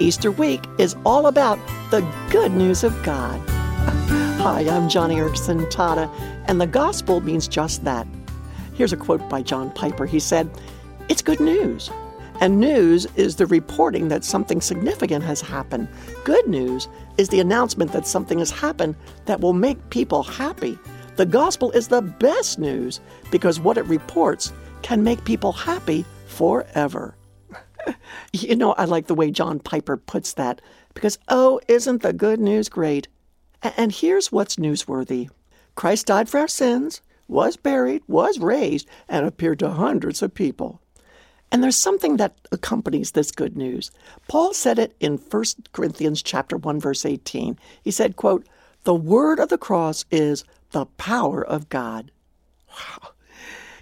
Easter week is all about the good news of God. Hi, I'm Joni Eareckson Tada, and the gospel means just that. Here's a quote by John Piper. He said, It's good news. And news is the reporting that something significant has happened. Good news is the announcement that something has happened that will make people happy. The gospel is the best news because what it reports can make people happy forever. you know, I like the way John Piper puts that because, oh, isn't the good news great? And here's what's newsworthy Christ died for our sins, was buried, was raised, and appeared to hundreds of people. And there's something that accompanies this good news. Paul said it in 1 Corinthians chapter 1 verse 18. He said, quote, "The word of the cross is the power of God." Wow.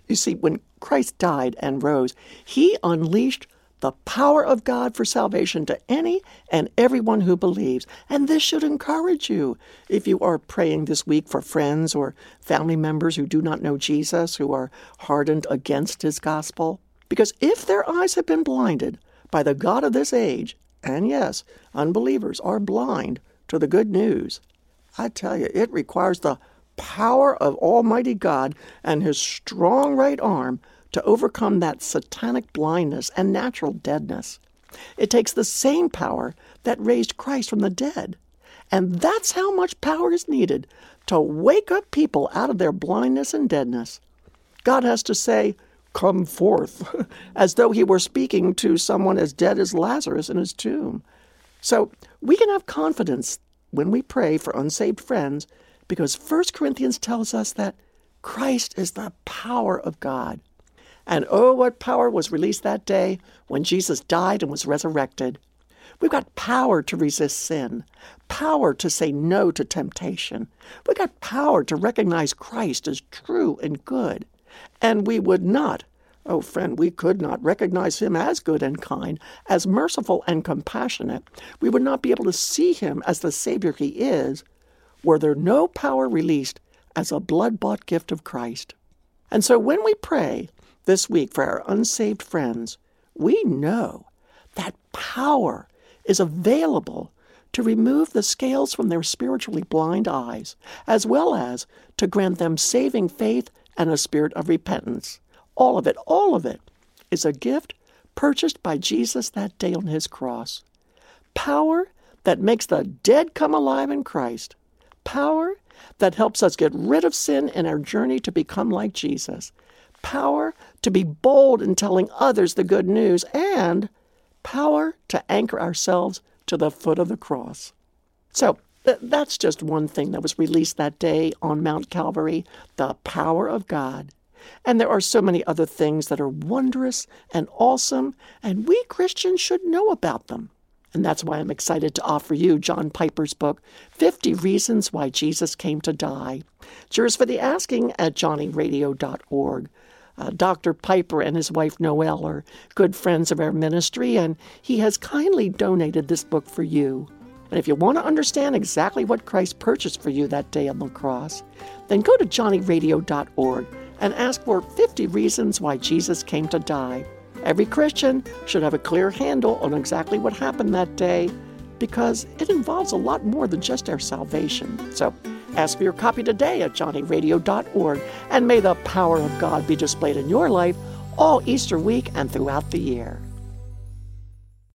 You see, when Christ died and rose, he unleashed the power of God for salvation to any and everyone who believes. And this should encourage you if you are praying this week for friends or family members who do not know Jesus, who are hardened against his gospel. Because if their eyes have been blinded by the God of this age, and yes, unbelievers are blind to the good news, I tell you, it requires the power of Almighty God and His strong right arm to overcome that satanic blindness and natural deadness. It takes the same power that raised Christ from the dead. And that's how much power is needed to wake up people out of their blindness and deadness. God has to say, Come forth, as though he were speaking to someone as dead as Lazarus in his tomb. So we can have confidence when we pray for unsaved friends because 1 Corinthians tells us that Christ is the power of God. And oh, what power was released that day when Jesus died and was resurrected. We've got power to resist sin, power to say no to temptation. We've got power to recognize Christ as true and good. And we would not, oh friend, we could not recognize him as good and kind, as merciful and compassionate. We would not be able to see him as the Savior he is, were there no power released as a blood bought gift of Christ. And so when we pray, this week for our unsaved friends, we know that power is available to remove the scales from their spiritually blind eyes, as well as to grant them saving faith and a spirit of repentance. All of it, all of it is a gift purchased by Jesus that day on his cross. Power that makes the dead come alive in Christ. Power that helps us get rid of sin in our journey to become like Jesus power to be bold in telling others the good news, and power to anchor ourselves to the foot of the cross. So, th- that's just one thing that was released that day on Mount Calvary the power of God. And there are so many other things that are wondrous and awesome, and we Christians should know about them. And that's why I'm excited to offer you John Piper's book, 50 Reasons Why Jesus Came to Die. Cheers for the asking at joniradio.org. Uh, Dr. Piper and his wife Noel are good friends of our ministry, and he has kindly donated this book for you. And if you want to understand exactly what Christ purchased for you that day on the cross, then go to joniradio.org and ask for 50 reasons why Jesus came to die. Every Christian should have a clear handle on exactly what happened that day because it involves a lot more than just our salvation. So ask for your copy today at joniradio.org, and may the power of God be displayed in your life all Easter week and throughout the year.